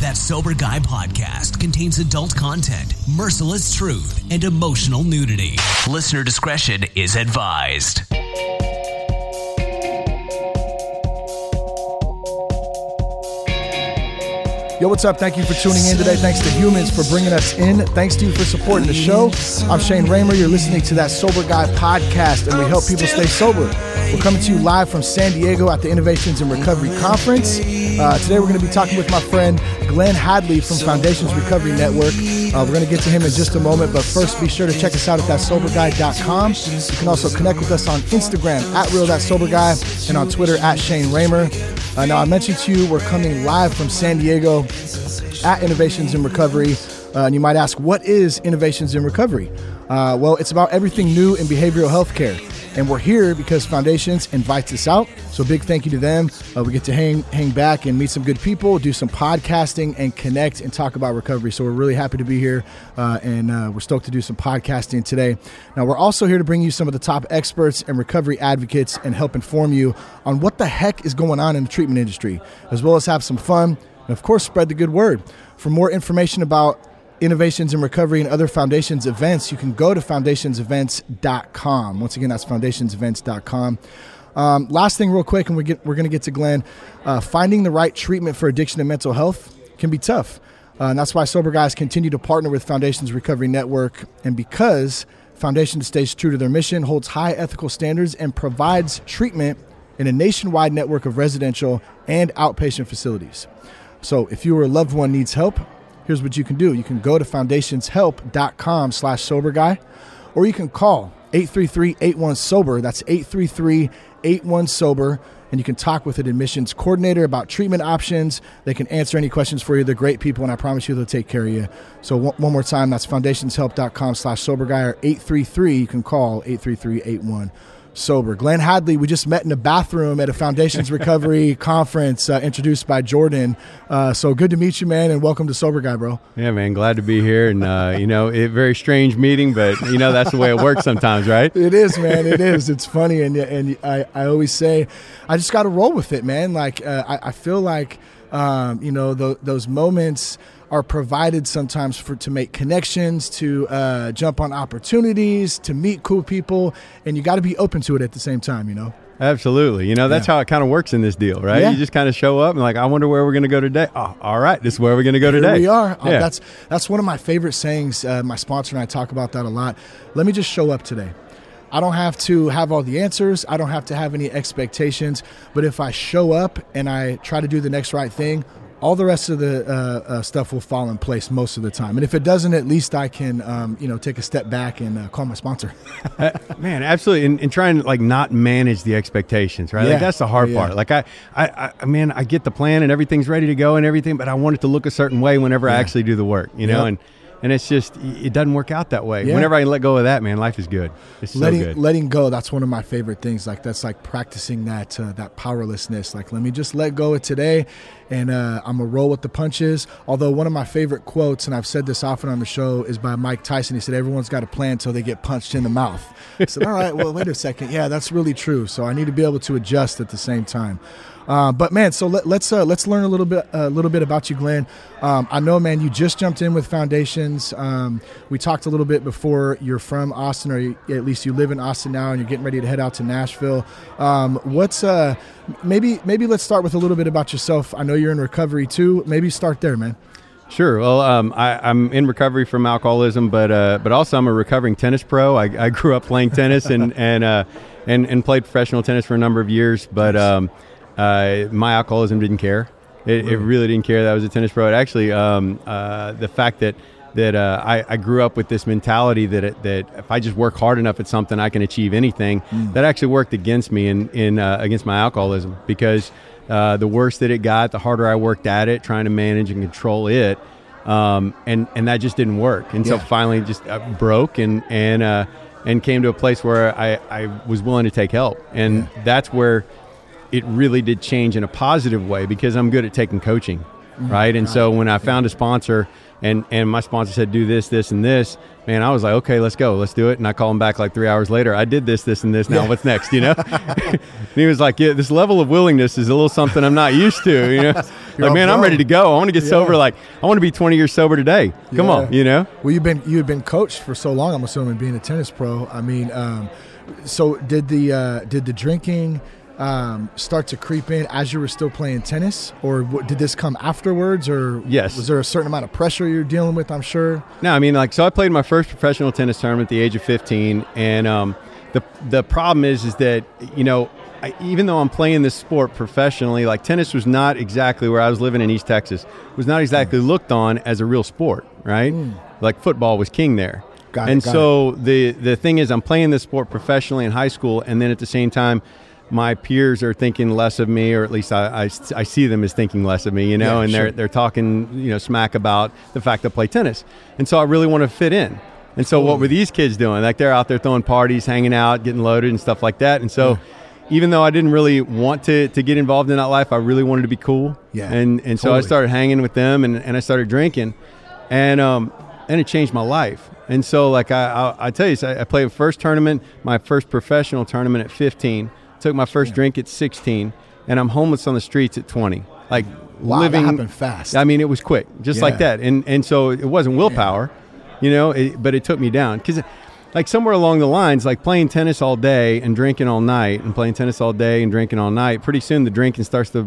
That Sober Guy podcast contains adult content, merciless truth, and emotional nudity. Listener discretion is advised. Yo, what's up? Thank you for tuning in today. Thanks to Humans for bringing us in. Thanks to you for supporting the show. I'm Shane Ramer. You're listening to that Sober Guy podcast, and we help people stay sober. We're coming to you live from San Diego at the Innovations in Recovery Conference. Uh, today, we're going to be talking with my friend Glenn Hadley from Foundations Recovery Network. Uh, we're going to get to him in just a moment, but first, be sure to check us out at thatsoberguy.com. You can also connect with us on Instagram at real that sober guy and on Twitter at Shane Ramer. Uh, now, I mentioned to you we're coming live from San Diego at Innovations in Recovery. Uh, and you might ask, what is Innovations in Recovery? Uh, well, it's about everything new in behavioral health care. And we're here because Foundations invites us out. So big thank you to them. Uh, we get to hang hang back and meet some good people, do some podcasting, and connect and talk about recovery. So we're really happy to be here, uh, and uh, we're stoked to do some podcasting today. Now we're also here to bring you some of the top experts and recovery advocates and help inform you on what the heck is going on in the treatment industry, as well as have some fun and of course spread the good word. For more information about innovations in recovery and other foundations events you can go to foundationsevents.com once again that's foundationsevents.com um, last thing real quick and we get, we're going to get to glenn uh, finding the right treatment for addiction and mental health can be tough. Uh, and that's why sober guys continue to partner with foundations recovery network and because foundation stays true to their mission holds high ethical standards and provides treatment in a nationwide network of residential and outpatient facilities. So if you or a loved one needs help here's what you can do. You can go to foundationshelp.com slash sober guy, or you can call 833-81-SOBER. That's 833-81-SOBER. And you can talk with an admissions coordinator about treatment options. They can answer any questions for you. They're great people, and I promise you they'll take care of you. So one, more time, that's foundationshelp.com slash sober guy, or 833, you can call 833-81 sober. Glenn Hadley, we just met in a bathroom at a Foundations Recovery conference uh, introduced by Jordan. Uh, so good to meet you, man, and welcome to Sober Guy, bro. Yeah, man, glad to be here. And, uh, you know, a very strange meeting, but, you know, that's the way it works sometimes, right? It is, man. It is. It's funny. And, and I, I always say, I just got to roll with it, man. Like, uh, I, I, feel like, um, you know, th- those moments – are provided sometimes for to make connections, to uh, jump on opportunities, to meet cool people, and you got to be open to it at the same time. You know. Absolutely. You know, that's yeah. how it kind of works in this deal, right? Yeah. You just kind of show up and like, I wonder where we're going to go today. Oh, all right. This is where we're going to go Here today. we are. Uh, yeah. Uh, that's, that's one of my favorite sayings. Uh, my sponsor and I talk about that a lot. Let me just show up today. I don't have to have all the answers. I don't have to have any expectations. But if I show up and I try to do the next right thing, all the rest of the uh, uh, stuff will fall in place most of the time. And if it doesn't, at least I can, um, you know, take a step back and uh, call my sponsor. man, absolutely. And, and trying to like not manage the expectations, right? Yeah. Like that's the hard yeah. part. Like I, I, I, mean, I get the plan and everything's ready to go and everything, but I want it to look a certain way whenever yeah. I actually do the work, you know? Yep. And, and it's just it doesn't work out that way. Yeah. Whenever I let go of that, man, life is good. It's letting, so good. Letting go, that's one of my favorite things. Like that's like practicing that uh, that powerlessness. Like let me just let go of today, and uh, I'm gonna roll with the punches. Although one of my favorite quotes, and I've said this often on the show, is by Mike Tyson. He said, "Everyone's got a plan until they get punched in the mouth." I said, "All right, well, wait a second. Yeah, that's really true. So I need to be able to adjust at the same time." Uh, but man, so let, us let's, uh, let's learn a little bit a little bit about you, Glenn. Um, I know, man, you just jumped in with Foundations. Um, we talked a little bit before. You're from Austin, or you, at least you live in Austin now, and you're getting ready to head out to Nashville. Um, what's uh, maybe maybe let's start with a little bit about yourself. I know you're in recovery too. Maybe start there, man. Sure. Well, um, I, am in recovery from alcoholism, but uh, but also I'm a recovering tennis pro. I, I grew up playing tennis and and, uh, and and played professional tennis for a number of years. But um, uh, my alcoholism didn't care. It really? it really? didn't care that I was a tennis pro. It actually, um, uh, the fact that that uh, I, I, grew up with this mentality that it, that if I just work hard enough at something, I can achieve anything. Mm. That actually worked against me in in uh, against my alcoholism because uh, the worse that it got, the harder I worked at it, trying to manage and control it, um, and and that just didn't work. And yeah. so finally, just uh, broke and and uh, and came to a place where I I was willing to take help, and yeah. that's where it really did change in a positive way because I'm good at taking coaching. right? And so when I found a sponsor and and my sponsor said do this, this, and this, man, I was like, okay, let's go, let's do it. And I call him back like three hours later. I did this, this, and this. Now Yeah. what's next? You know? and he was like, yeah, this level of willingness is a little something I'm not used to. You know? like, man, I'm ready to go. I want to get Yeah. sober. Like, I want to be 20 years sober today. Come Yeah. on, you know? Well, you've been you had been coached for so long. I'm assuming being a tennis pro. I mean, um, so did the uh, did the drinking um, start to creep in as you were still playing tennis, or what, did this come afterwards, or Yes. was there a certain amount of pressure you're dealing with? I'm sure. No, I mean, like, so I played my first professional tennis tournament at the age of 15, and um, the the problem is, is that you know, I, even though I'm playing this sport professionally, like tennis was not exactly where I was living in East Texas, was not exactly looked on as a real sport, right? Like football was king there. Got it, and got so the the thing is, I'm playing this sport professionally in high school, and then at the same time. My peers are thinking less of me, or at least I, I, I see them as thinking less of me, you know, Yeah, and sure. they're they're talking, you know, smack about the fact that I play tennis. And so I really want to fit in. And so what were these kids doing? Like they're out there throwing parties, hanging out, getting loaded and stuff like that. And so even though I didn't really want to, to get involved in that life, I really wanted to be cool. Yeah, And and so I started hanging with them and, and I started drinking. And um and it changed my life. And so like I I, I tell you, so I I played the first tournament, my first professional tournament at 15, took my first drink at 16, and I'm homeless on the streets at 20. Like Wow, living happened fast. I mean, it was quick, just like that. And and so it wasn't willpower, you know, it, but it took me down because, like somewhere along the lines, like playing tennis all day and drinking all night, and playing tennis all day and drinking all night. Pretty soon, the drinking starts to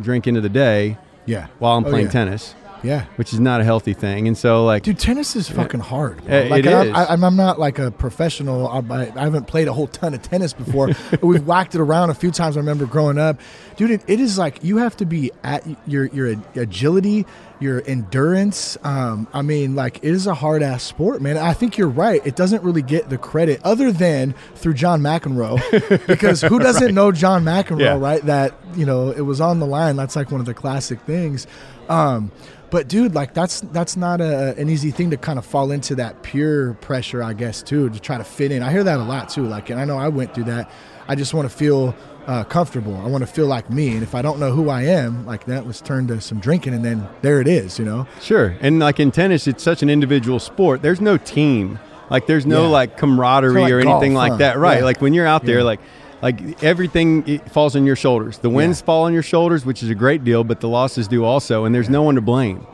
drink into the day Yeah. while I'm Oh, playing yeah. tennis, Yeah. which is not a healthy thing. And so, like, Dude, tennis is fucking hard. Uh, Like, it I'm, is. I, I'm I'm not like a professional. I, I haven't played a whole ton of tennis before. We've whacked it around a few times. I remember growing up, dude. It, it is like you have to be at your your agility, your endurance. Um, I mean, like it is a hard ass sport, man. I think you're right. It doesn't really get the credit other than through John McEnroe, because who doesn't know John McEnroe, Yeah. right? That you know it was on the line. That's like one of the classic things. Um, but dude, like that's that's not a, an easy thing to kind of fall into that peer pressure, I guess, too, to try to fit in. I hear that a lot too. Like, and I know I went through that. I just want to feel uh, comfortable. I want to feel like me. And if I don't know who I am, like that, was turned to some drinking, and then there it is. You know? Sure. And like in tennis, it's such an individual sport. There's no team. Like there's no Yeah. like camaraderie like or anything golf, like huh? that. Right. Yeah. Like when you're out there, Yeah. like like everything falls on your shoulders. The wins fall on your shoulders, which is a great deal, but the losses do also. And there's no one to blame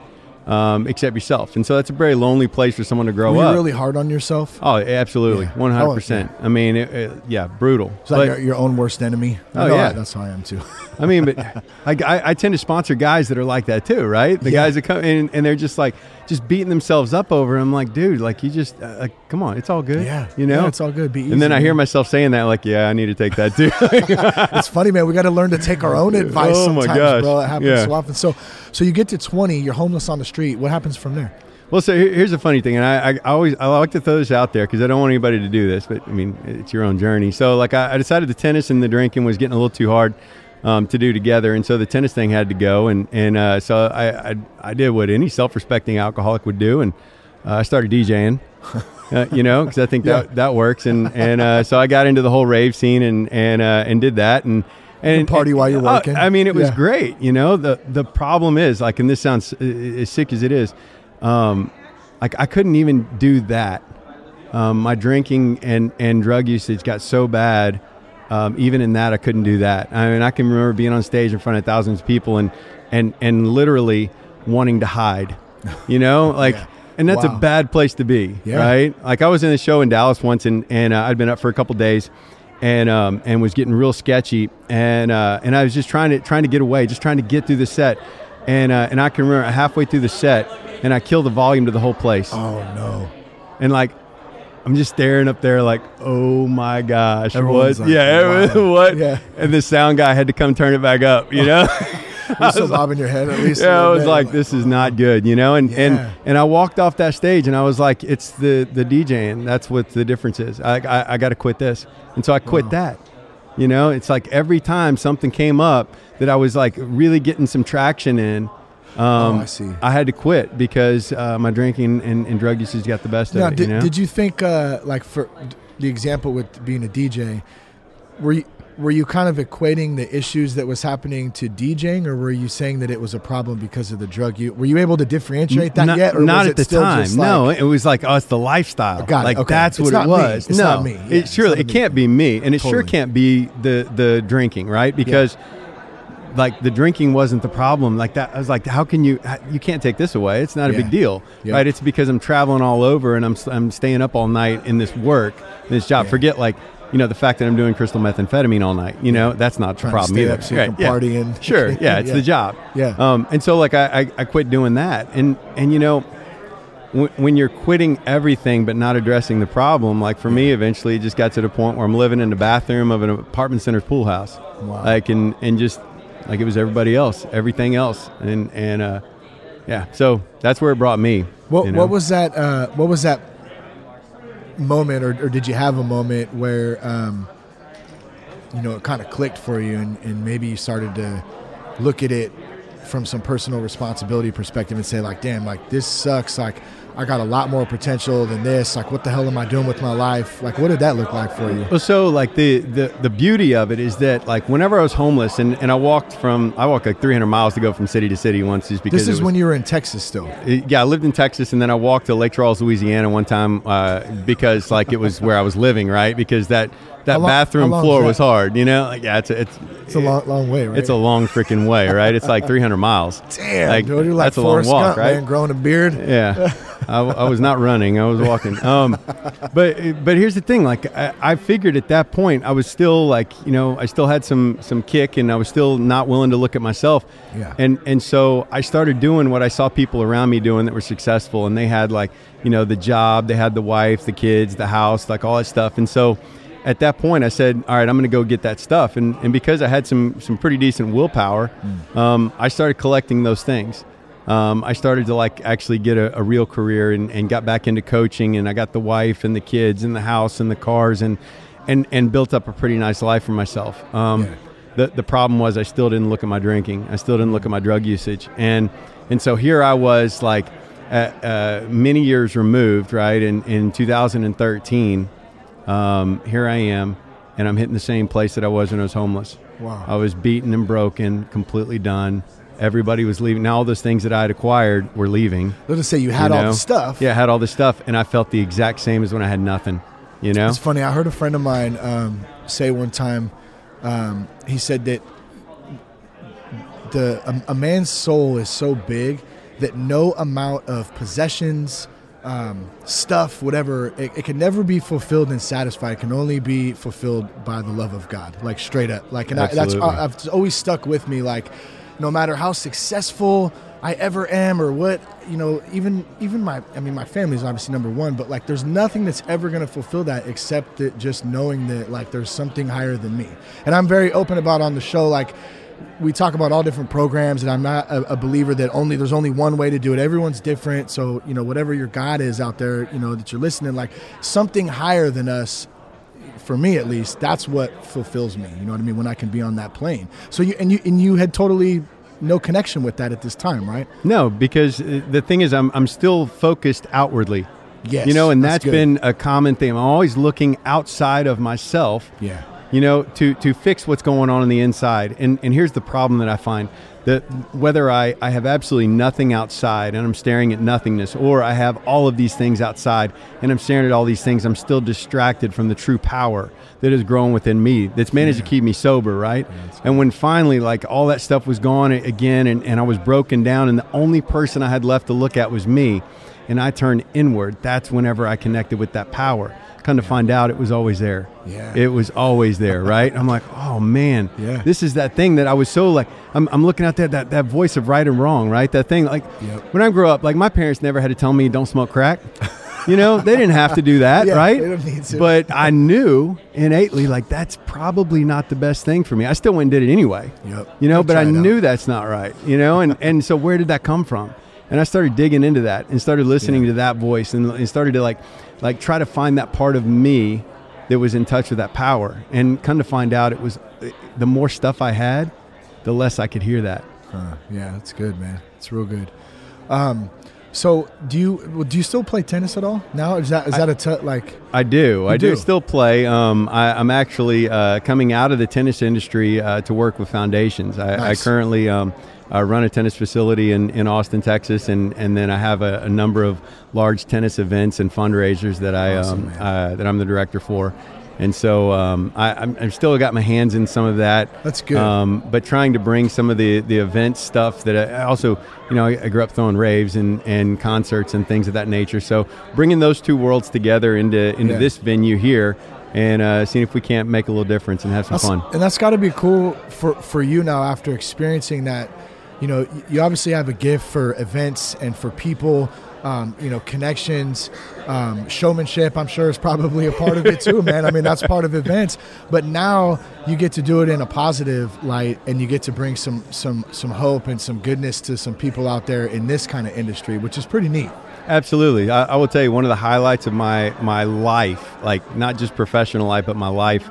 um, except yourself. And so that's a very lonely place for someone to grow Were you up. really hard on yourself? oh, absolutely, one hundred percent. I mean, it, it, yeah, brutal. It's like your, your own worst enemy. I Oh, yeah. That's how I am too. I mean, but I, I, I tend to sponsor guys that are like that too, right? The Yeah. guys that come in and they're just like, just beating themselves up over. I'm like, dude, like you just, uh, like, come on, it's all good. Yeah. you know, Yeah, it's all good. Be And then easy, I hear myself saying that, like, yeah, I need to take that too. it's funny, man. We got to learn to take our own advice Oh, my sometimes, gosh. bro. It happens Yeah. so often. So, so you get to 20, you're homeless on the street. What happens from there? well, so here's a funny thing, and I, I always I like to throw this out there because I don't want anybody to do this, but I mean, it's your own journey. So, like, I, I decided the tennis and the drinking was getting a little too hard. Um, to do together, and so the tennis thing had to go, and and uh, so I, I I did what any self-respecting alcoholic would do, and uh, I started DJing. uh, you know, because I think that Yeah. that works, and and uh, so I got into the whole rave scene and and uh, and did that, and and party while you're uh, working. I mean, it was Yeah. great. You know, the the problem is like, and this sounds uh, as sick as it is, um, like I couldn't even do that. Um, my drinking and and drug usage got so bad. Um, even in that, I couldn't do that. I mean, I can remember being on stage in front of thousands of people and and and literally wanting to hide. You know, like. Yeah. And that's Wow. a bad place to be, Yeah. right? Like I was in a show in Dallas once, and, and uh, I'd been up for a couple days, and um, and was getting real sketchy, and uh, and I was just trying to trying to get away, just trying to get through the set, and uh, and I can remember halfway through the set, and I killed the volume to the whole place, Oh no. and like I'm just staring up there, like, oh my gosh, Everyone's what? like, yeah, wow. what? Yeah. And the sound guy had to come turn it back up, you know. You're still bobbing your head at least. yeah, I was bit. like, this is not good, you know. And Yeah. and and I walked off that stage, and I was like, it's the the DJing. That's what the difference is. I I, I got to quit this, and so I quit Wow. that. You know, it's like every time something came up that I was like really getting some traction in. Um, Oh, I see. I had to quit because uh, my drinking and, and drug usage got the best Now, of it. did, you know? did you think, uh, like, for the example with being a DJ, were you were you kind of equating the issues that was happening to DJing, or were you saying that it was a problem because of the drug use? Were you able to differentiate that not, yet, or not was at it the still time. just no, it was like, oh, it's the lifestyle. Got it, like okay. that's It's what it was. It's no, not me. Yeah, it surely it me. can't be me, and it sure can't be the the drinking, right? Because. Like the drinking wasn't the problem. Like that, I was like, "How can you? You can't take this away. It's not a Yeah. big deal, Yeah. right? It's because I'm traveling all over and I'm I'm staying up all night in this work, this job. Yeah. Forget like you know the fact that I'm doing crystal methamphetamine all night. You know that's not the to problem either. up so you can yeah. party and- sure, yeah, it's the job. Yeah. Um, and so like I, I I quit doing that, and and you know when, when you're quitting everything but not addressing the problem, like for me, eventually it just got to the point where I'm living in the bathroom of an apartment center pool house, Wow. like and and just like it was everybody else, everything else, and and uh, yeah, so that's where it brought me. What, you know? what was that? Uh, what was that moment, or, or did you have a moment where um, you know it kind of clicked for you, and, and maybe you started to look at it from some personal responsibility perspective and say, like, damn, like this sucks. Like I got a lot more potential than this. Like, what the hell am I doing with my life? Like, what did that look like for you? Well, so like the, the the beauty of it is that like whenever I was homeless and, and I walked from I walked like 300 miles to go from city to city once just because This is was- when you were in Texas still. It- yeah, I lived in Texas, and then I walked to Lake Charles, Louisiana, one time uh, because like it was where I was living, right? Because that that long- bathroom floor that? was hard, you know. Like, yeah, it's a, it's It's a long, long way, right? it's a long freaking way, right? It's like 300 miles. damn, like, dude, you're like that's a long walk, Gump, right? man, growing a beard. Yeah, I, I was not running; I was walking. Um, but but here's the thing: like I, I figured at that point, I was still like you know I still had some some kick, and I was still not willing to look at myself. Yeah. And and so I started doing what I saw people around me doing that were successful, and they had like you know the job, they had the wife, the kids, the house, like all that stuff, and so. At that point, I said, "All right, I'm going to go get that stuff." And, and because I had some some pretty decent willpower, um, I started collecting those things um, I started to like actually get a, a real career and, and got back into coaching and I got the wife and the kids and the house and the cars and and, and built up a pretty nice life for myself. Um, Yeah. the, the problem was I still didn't look at my drinking. I still didn't look at my drug usage. And and so here I was like uh, uh, many years removed, right? In, in 2013, um, here I am and I'm hitting the same place that I was when I was homeless. Wow. I was beaten and broken, completely done. Everybody was leaving. Now all those things that I had acquired were leaving. Let's just say you had you all know? the stuff. Yeah, I had all this stuff, and I felt the exact same as when I had nothing. You know? It's funny. I heard a friend of mine um, say one time. Um, he said that the a, a man's soul is so big that no amount of possessions, um, stuff, whatever, it, it can never be fulfilled and satisfied. It can only be fulfilled by the love of God, like straight up. Like, and I, that's. I, I've always stuck with me. Like, no matter how successful I ever am, or what you know, even even my I mean, my family is obviously number one, but like, there's nothing that's ever going to fulfill that except that just knowing that like there's something higher than me. And I'm very open about on the show, like we talk about all different programs, and I'm not a, a believer that only there's only one way to do it. Everyone's different, so you know whatever your God is out there, you know that you're listening, like something higher than us. For me, at least, that's what fulfills me. You know what I mean? When I can be on that plane. So you and you and you had totally no connection with that at this time, right? No, because uh, the thing is, I'm I'm still focused outwardly. Yes, You know, and that's that's been a common theme. I'm always looking outside of myself. Yeah. You know, to to fix what's going on on the inside. And and here's the problem that I find that whether I, I have absolutely nothing outside and I'm staring at nothingness, or I have all of these things outside and I'm staring at all these things, I'm still distracted from the true power that has grown within me that's managed to keep me sober, right? and when finally, like, all that stuff was gone again and, and I was broken down, and the only person I had left to look at was me, and I turned inward, that's whenever I connected with that power. Come to find out, it was always there. Yeah. It was always there, right? I'm like, oh man, Yeah. this is that thing that I was so like, I'm, I'm looking at that, that that voice of right and wrong, right? That thing, like Yep. when I grew up, like my parents never had to tell me don't smoke crack. You know, they didn't have to do that, Yeah, right? they don't need to. But I knew innately, like that's probably not the best thing for me. I still went and did it anyway. Yep. You know, I'll but I it out. knew that's not right. You know, and and so where did that come from? And I started digging into that and started listening Yeah. to that voice and, and started to like like try to find that part of me that was in touch with that power. And come to find out, it was the more stuff I had, the less I could hear that. Huh, yeah, that's good, man. It's real good. Um, So do you do you still play tennis at all now? Is that is that a t- like? I do. I do. do? still play. Um, I, I'm actually uh, coming out of the tennis industry uh, to work with foundations. I, Nice. I currently um, uh, run a tennis facility in, in Austin, Texas, and, and then I have a, a number of large tennis events and fundraisers that I Awesome, um, uh, that I'm the director for. And so um, I, I'm, I'm still got my hands in some of that. That's good. Um, but trying to bring some of the, the event stuff that I also, you know, I, I grew up throwing raves and, and concerts and things of that nature. So bringing those two worlds together into into Yeah. this venue here and uh, seeing if we can't make a little difference and have some That's- fun. And that's got to be cool for for you now after experiencing that. You know, you obviously have a gift for events and for people. Um, you know, connections, um, showmanship. I'm sure is probably a part of it too, man. I mean, that's part of events. But now you get to do it in a positive light, and you get to bring some some some hope and some goodness to some people out there in this kind of industry, which is pretty neat. Absolutely. I, I will tell you one of the highlights of my my life, like not just professional life, but my life,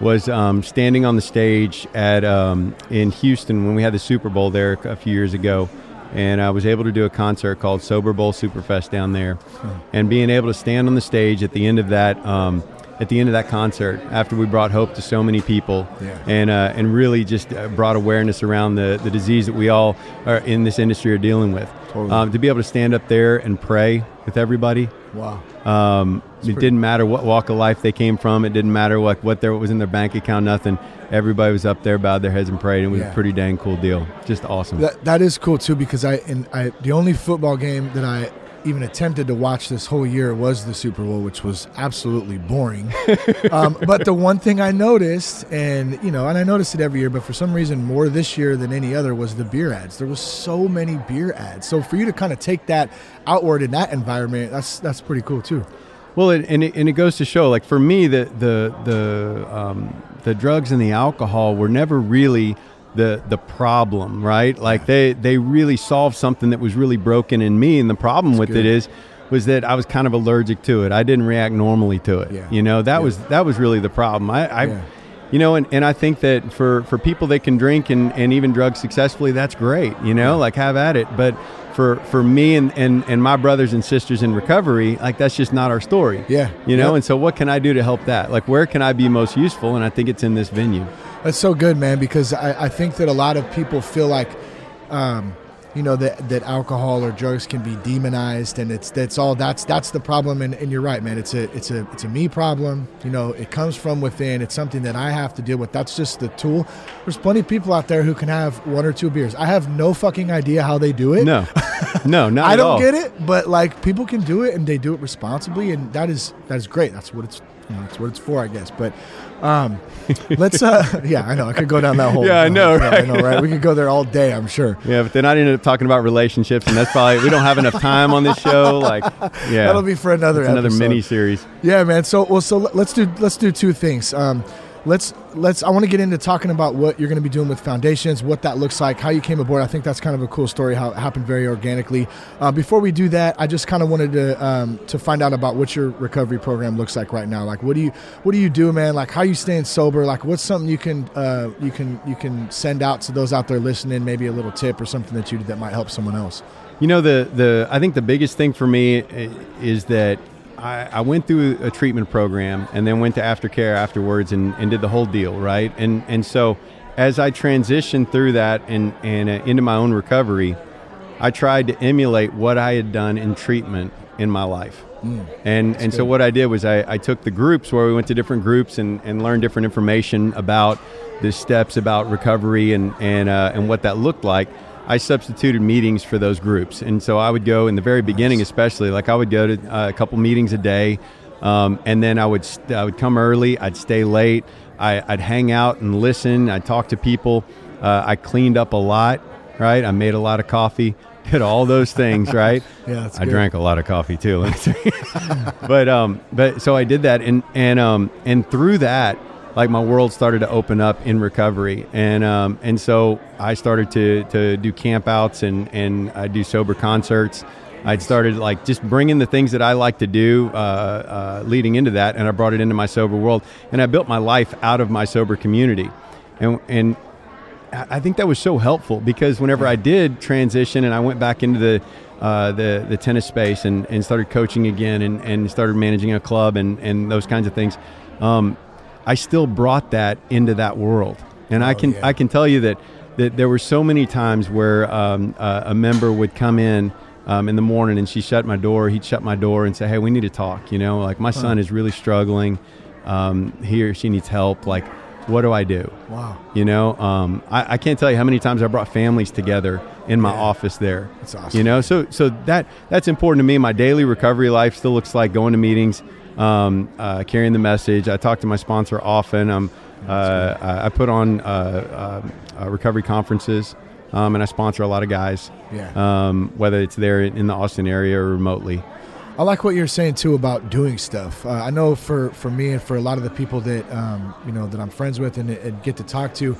was um, standing on the stage at um, in Houston when we had the Super Bowl there a few years ago, and I was able to do a concert called Sober Bowl Superfest down there, and being able to stand on the stage at the end of that. Um, at the end of that concert, after we brought hope to so many people, Yeah. and uh, and really just uh, brought awareness around the, the disease that we all are in this industry are dealing with. Totally. Um, to be able to stand up there and pray with everybody, Wow. um, it pretty- didn't matter what walk of life they came from. It didn't matter what what there was in their bank account. Nothing. Everybody was up there, bowed their heads and prayed. It was Yeah. a pretty dang cool deal. Just awesome. That that is cool too because I and I the only football game that I even attempted to watch this whole year was the Super Bowl, which was absolutely boring. um, but the one thing I noticed, and you know, and I noticed it every year, but for some reason more this year than any other, was the beer ads. There was so many beer ads. So for you to kind of take that outward in that environment, that's that's pretty cool too. Well, it, and it, and it goes to show, like for me, the the the um, the drugs and the alcohol were never really the the problem, right? Like they they really solved something that was really broken in me, and the problem with good. it is was that I was kind of allergic to it. I didn't react normally to it. Yeah. You know, that Yeah. was that was really the problem. I, I Yeah. you know, and, and I think that for, for people that can drink and, and even drug successfully, that's great, you know, like have at it. But for, for me and, and, and my brothers and sisters in recovery, like that's just not our story. Yeah. You know, Yep. and so what can I do to help that? Like where can I be most useful? And I think it's in this venue. That's so good, man, because I, I think that a lot of people feel like, um, you know, that, that alcohol or drugs can be demonized, and it's that's all that's that's the problem. And, and you're right, man. It's a it's a it's a me problem. You know, it comes from within. It's something that I have to deal with. That's just the tool. There's plenty of people out there who can have one or two beers. I have no fucking idea how they do it. No, no, not I don't all. get it, but like people can do it and they do it responsibly, and that is that is great. That's what it's you know, that's what it's for, I guess. But um, let's uh, yeah, I know I could go down that hole. Yeah, I know, I right? know, right? We could go there all day, I'm sure. Yeah, but then I ended up talking about relationships, and that's probably we don't have enough time on this show. Like, yeah, That'll be for another another mini series. Yeah, man. So well, so let- let's do let's do two things. Um, let's let's. I want to get into talking about what you're going to be doing with foundations, what that looks like, how you came aboard. I think that's kind of a cool story, how it happened very organically. Uh, before we do that, I just kind of wanted to um, to find out about what your recovery program looks like right now. Like, what do you what do you do, man? Like, how you staying sober? Like, what's something you can uh, you can you can send out to those out there listening? Maybe a little tip or something that you did that might help someone else. You know, the the I think the biggest thing for me is that I, I went through a treatment program and then went to aftercare afterwards and, and did the whole deal, right? And and so as I transitioned through that and and uh, into my own recovery, I tried to emulate what I had done in treatment in my life. and and so what I did was I, I took the groups where we went to different groups and, and learned different information about the steps about recovery and and uh, and what that looked like. I substituted meetings for those groups, and so I would go in the very beginning, especially like I would go to uh, a couple meetings a day, um, and then I would st- I would come early, I'd stay late, I, I'd hang out and listen, I'd talk to people, uh, I cleaned up a lot, right? I made a lot of coffee, did all those things, right? Yeah, that's I good. drank a lot of coffee too. Let me tell you. but um, but so I did that, and and um, and through that, like my world started to open up in recovery, and um, and so I started to to do campouts and and I do sober concerts. I'd started like just bringing the things that I like to do, uh, uh, leading into that, and I brought it into my sober world, and I built my life out of my sober community, and and I think that was so helpful because whenever I did transition and I went back into the uh, the the tennis space and, and started coaching again and, and started managing a club and, and those kinds of things, um, I still brought that into that world. And I Oh, can yeah. I can tell you that that there were so many times where um, uh, a member would come in um, in the morning and she shut my door. He'd shut my door and say, "Hey, we need to talk." You know, like my son is really struggling. Um, he or she needs help. Like, what do I do? Wow. You know, um, I, I can't tell you how many times I brought families together in my Yeah. office there. That's awesome. You know, so so that that's important to me. My daily recovery life still looks like going to meetings, um, uh, carrying the message. I talk to my sponsor often. Um, uh, I put on uh, uh, uh, recovery conferences, um, and I sponsor a lot of guys. Yeah. Um, whether it's there in the Austin area or remotely. I like what you're saying too about doing stuff. Uh, I know for for me and for a lot of the people that um, you know that I'm friends with and, and get to talk to,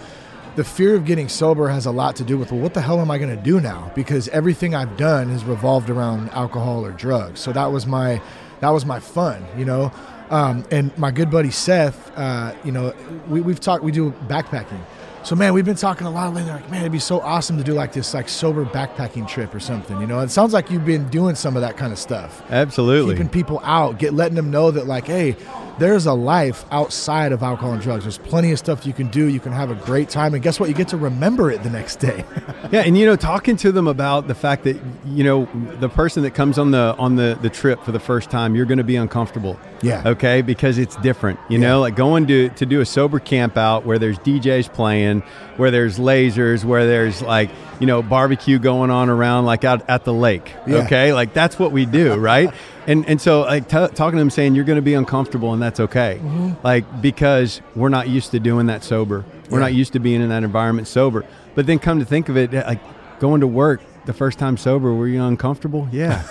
the fear of getting sober has a lot to do with well, what the hell am I going to do now? Because everything I've done has revolved around alcohol or drugs. So that was my that was my fun, you know. Um, and my good buddy Seth, uh, you know, we, we've talked. We do backpacking. So man, we've been talking a lot lately. Like, man, it'd be so awesome to do like this like sober backpacking trip or something. You know, it sounds like you've been doing some of that kind of stuff Absolutely. keeping people out, get letting them know that like, hey, there's a life outside of alcohol and drugs. There's plenty of stuff you can do. You can have a great time, and guess what? You get to remember it the next day. Yeah, and you know, talking to them about the fact that you know the person that comes on the on the the trip for the first time, you're going to be uncomfortable. Yeah. Okay, because it's different. You know, like going to to do a sober camp out where there's DJs playing, where there's lasers, where there's like you know barbecue going on around like out at the lake. Yeah. Okay, like that's what we do, right? And and so like t- talking to them saying you're going to be uncomfortable and that's okay, mm-hmm. like because we're not used to doing that sober. We're Yeah. not used to being in that environment sober. But then come to think of it, like going to work the first time sober, were you uncomfortable? Yeah,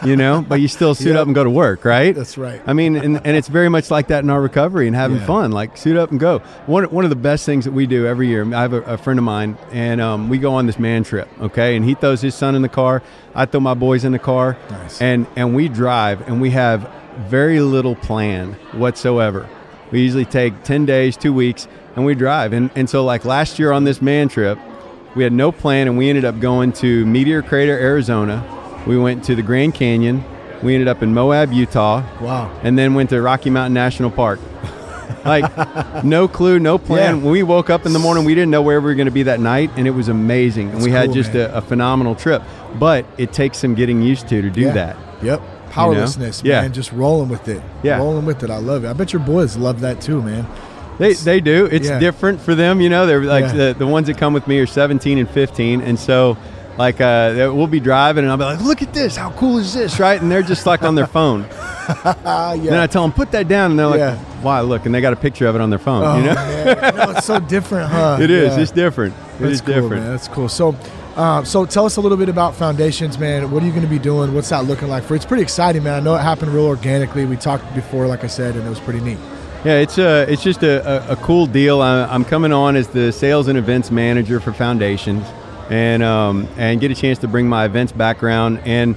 you know, but you still suit Yep. up and go to work, right? That's right. I mean, and, and it's very much like that in our recovery and having Yeah. fun. Like suit up and go. One one of the best things that we do every year. I have a, a friend of mine, and um, we go on this man trip. Okay, and he throws his son in the car. I throw my boys in the car, Nice. and and we drive, and we have very little plan whatsoever. We usually take ten days, two weeks, and we drive. And and so like last year on this man trip, we had no plan, and we ended up going to Meteor Crater, Arizona. We went to the Grand Canyon. We ended up in Moab, Utah Wow. and then went to Rocky Mountain National Park. Like, no clue, no plan. Yeah. When we woke up in the morning, we didn't know where we were going to be that night, and it was amazing. and That's we had just a, a phenomenal trip. But it takes some getting used to to do Yeah. that. Yep. Powerlessness, Yeah. man. Just rolling with it. Yeah. Rolling with it. I love it. I bet your boys love that too, man. They, they do. It's Yeah. different for them, you know. They're like Yeah. the, the ones that come with me are 17 and 15, and so like uh, we'll be driving, and I'll be like, "Look at this! How cool is this?" Right? And they're just like on their phone. Ah, Then. I tell them, "Put that down," and they're like, Yeah. "Why? Look!" And they got a picture of it on their phone. Oh, you know. No, it's so different, huh? it is. Yeah. It's different. It That's is cool, different. man. That's cool. So, uh, so tell us a little bit about Foundations, man. What are you going to be doing? What's that looking like for? It's pretty exciting, man. I know it happened real organically. We talked before, like I said, and it was pretty neat. Yeah, it's a it's just a, a, a cool deal. I, I'm coming on as the sales and events manager for Foundations, and um, and get a chance to bring my events background and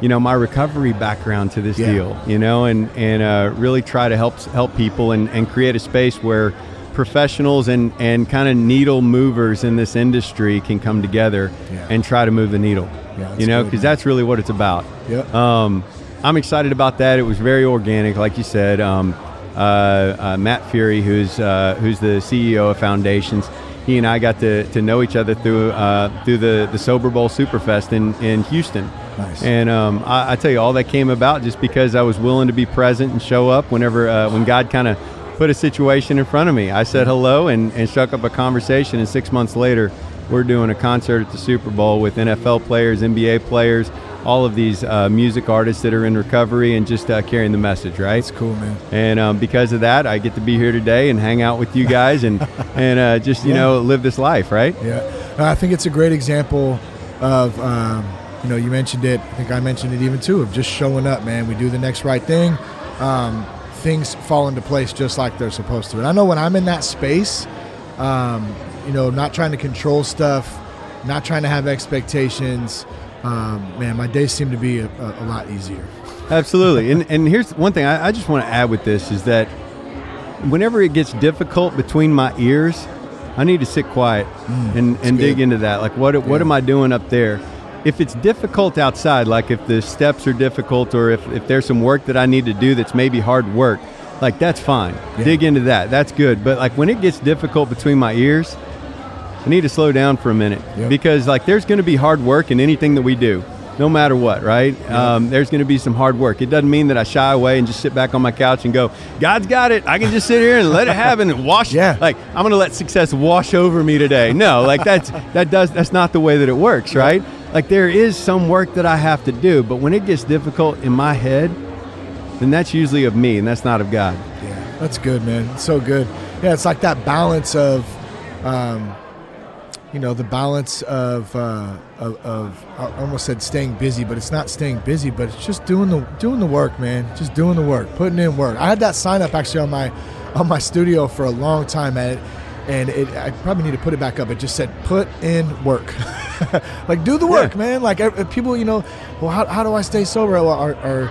you know my recovery background to this Yeah. deal. You know, and and uh, really try to help help people and, and create a space where professionals and and kind of needle movers in this industry can come together Yeah. and try to move the needle. Yeah, you know, because that's really what it's about. Yep. Um, I'm excited about that. It was very organic, like you said. Um, uh, uh, Matt Feehery, who's uh, who's the CEO of Foundations, he and I got to, to know each other through uh, through the, the Sober Bowl Superfest in, in Houston. Nice. And um, I, I tell you, all that came about just because I was willing to be present and show up whenever uh, when God kind of put a situation in front of me. I said hello and, and struck up a conversation, and six months later, we're doing a concert at the Super Bowl with NFL players, NBA players, all of these uh, music artists that are in recovery and just uh, carrying the message, right? It's cool, man. And um, because of that, I get to be here today and hang out with you guys and and uh, just you Yeah. know live this life, right? Yeah, I think it's a great example of, um, you know, you mentioned it. I think I mentioned it even too of just showing up, man. We do the next right thing. Um, things fall into place just like they're supposed to. And I know when I'm in that space, um, you know, not trying to control stuff, not trying to have expectations. Um, man, my days seem to be a, a, a lot easier. Absolutely. and and here's one thing I, I just want to add with this is that whenever it gets difficult between my ears, I need to sit quiet and, and dig into that. Like what what Yeah. am I doing up there? if it's difficult outside, like if the steps are difficult or if, if there's some work that I need to do that's maybe hard work, like that's fine. Yeah. Dig into that. That's good. But like when it gets difficult between my ears, I need to slow down for a minute Yep. because like there's going to be hard work in anything that we do, no matter what, right? Um, there's going to be some hard work. It doesn't mean that I shy away and just sit back on my couch and go, God's got it. I can just sit here and let it happen and wash. Yeah. Like I'm going to let success wash over me today. No, like that's that does that's not the way that it works, right? Like there is some work that I have to do, but when it gets difficult in my head, then that's usually of me and that's not of God. Yeah, that's good, man. It's so good. Yeah, it's like that balance of, um, you know, the balance of, uh, of, of I almost said staying busy, but it's not staying busy, but it's just doing the doing the work, man. Just doing the work, putting in work. I had that sign up actually on my on my studio for a long time at it, and it, I probably need to put it back up. It just said put in work. like do the work, Yeah. man. Like people, you know, well, how, how do I stay sober? Well, are, are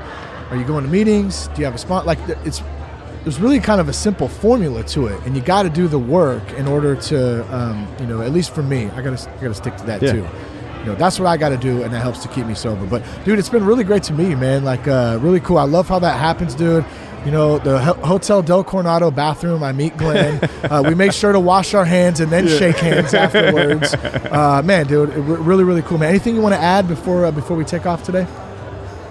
are you going to meetings? Do you have a spot? Like it's there's really kind of a simple formula to it, and you got to do the work in order to, um, you know, at least for me, I gotta I gotta stick to that Yeah. too. You know, that's what I got to do, and that helps to keep me sober. But dude, it's been really great to meet you, man. Like, uh, really cool. I love how that happens, dude. You know, the Ho- Hotel Del Coronado bathroom. I meet Glenn. uh, we make sure to wash our hands and then shake hands afterwards. Uh, man, dude, it, really, really cool, man. Anything you want to add before uh, before we take off today?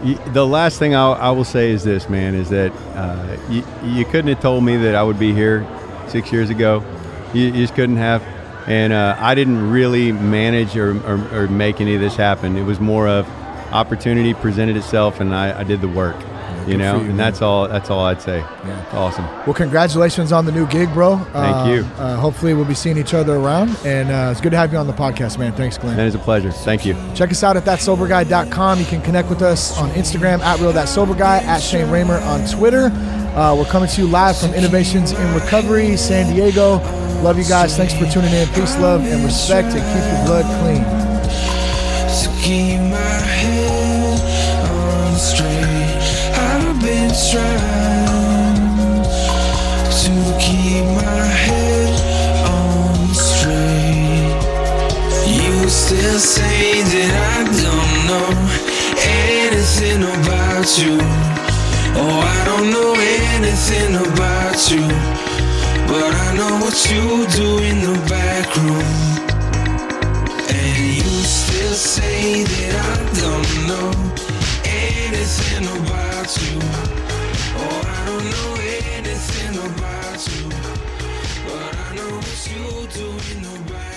The last thing I'll, I will say is this, man, is that uh, you, you couldn't have told me that I would be here six years ago. You, you just couldn't have. And uh, I didn't really manage or, or, or make any of this happen. It was more of opportunity presented itself, and I, I did the work. Good you know, you, and that's all. That's all I'd say. Yeah. Awesome. Well, congratulations on the new gig, bro. Thank you. Uh, hopefully, we'll be seeing each other around, and uh, it's good to have you on the podcast, man. Thanks, Glenn. That is a pleasure. Thank you. Check us out at thatsoberguy.com. You can connect with us on Instagram at real that sober guy at Shane Ramer on Twitter. Uh, we're coming to you live from Innovations in Recovery, San Diego. Love you guys. Thanks for tuning in. Peace, love, and respect, and keep your blood clean. to keep my head on straight. I've been trying to keep my head on straight. You still say that I don't know anything about you. Oh, I don't know anything about you. But I know what you do in the back room. And you still say that I don't know anything about you. Oh, I don't know anything about you. But I know what you do in the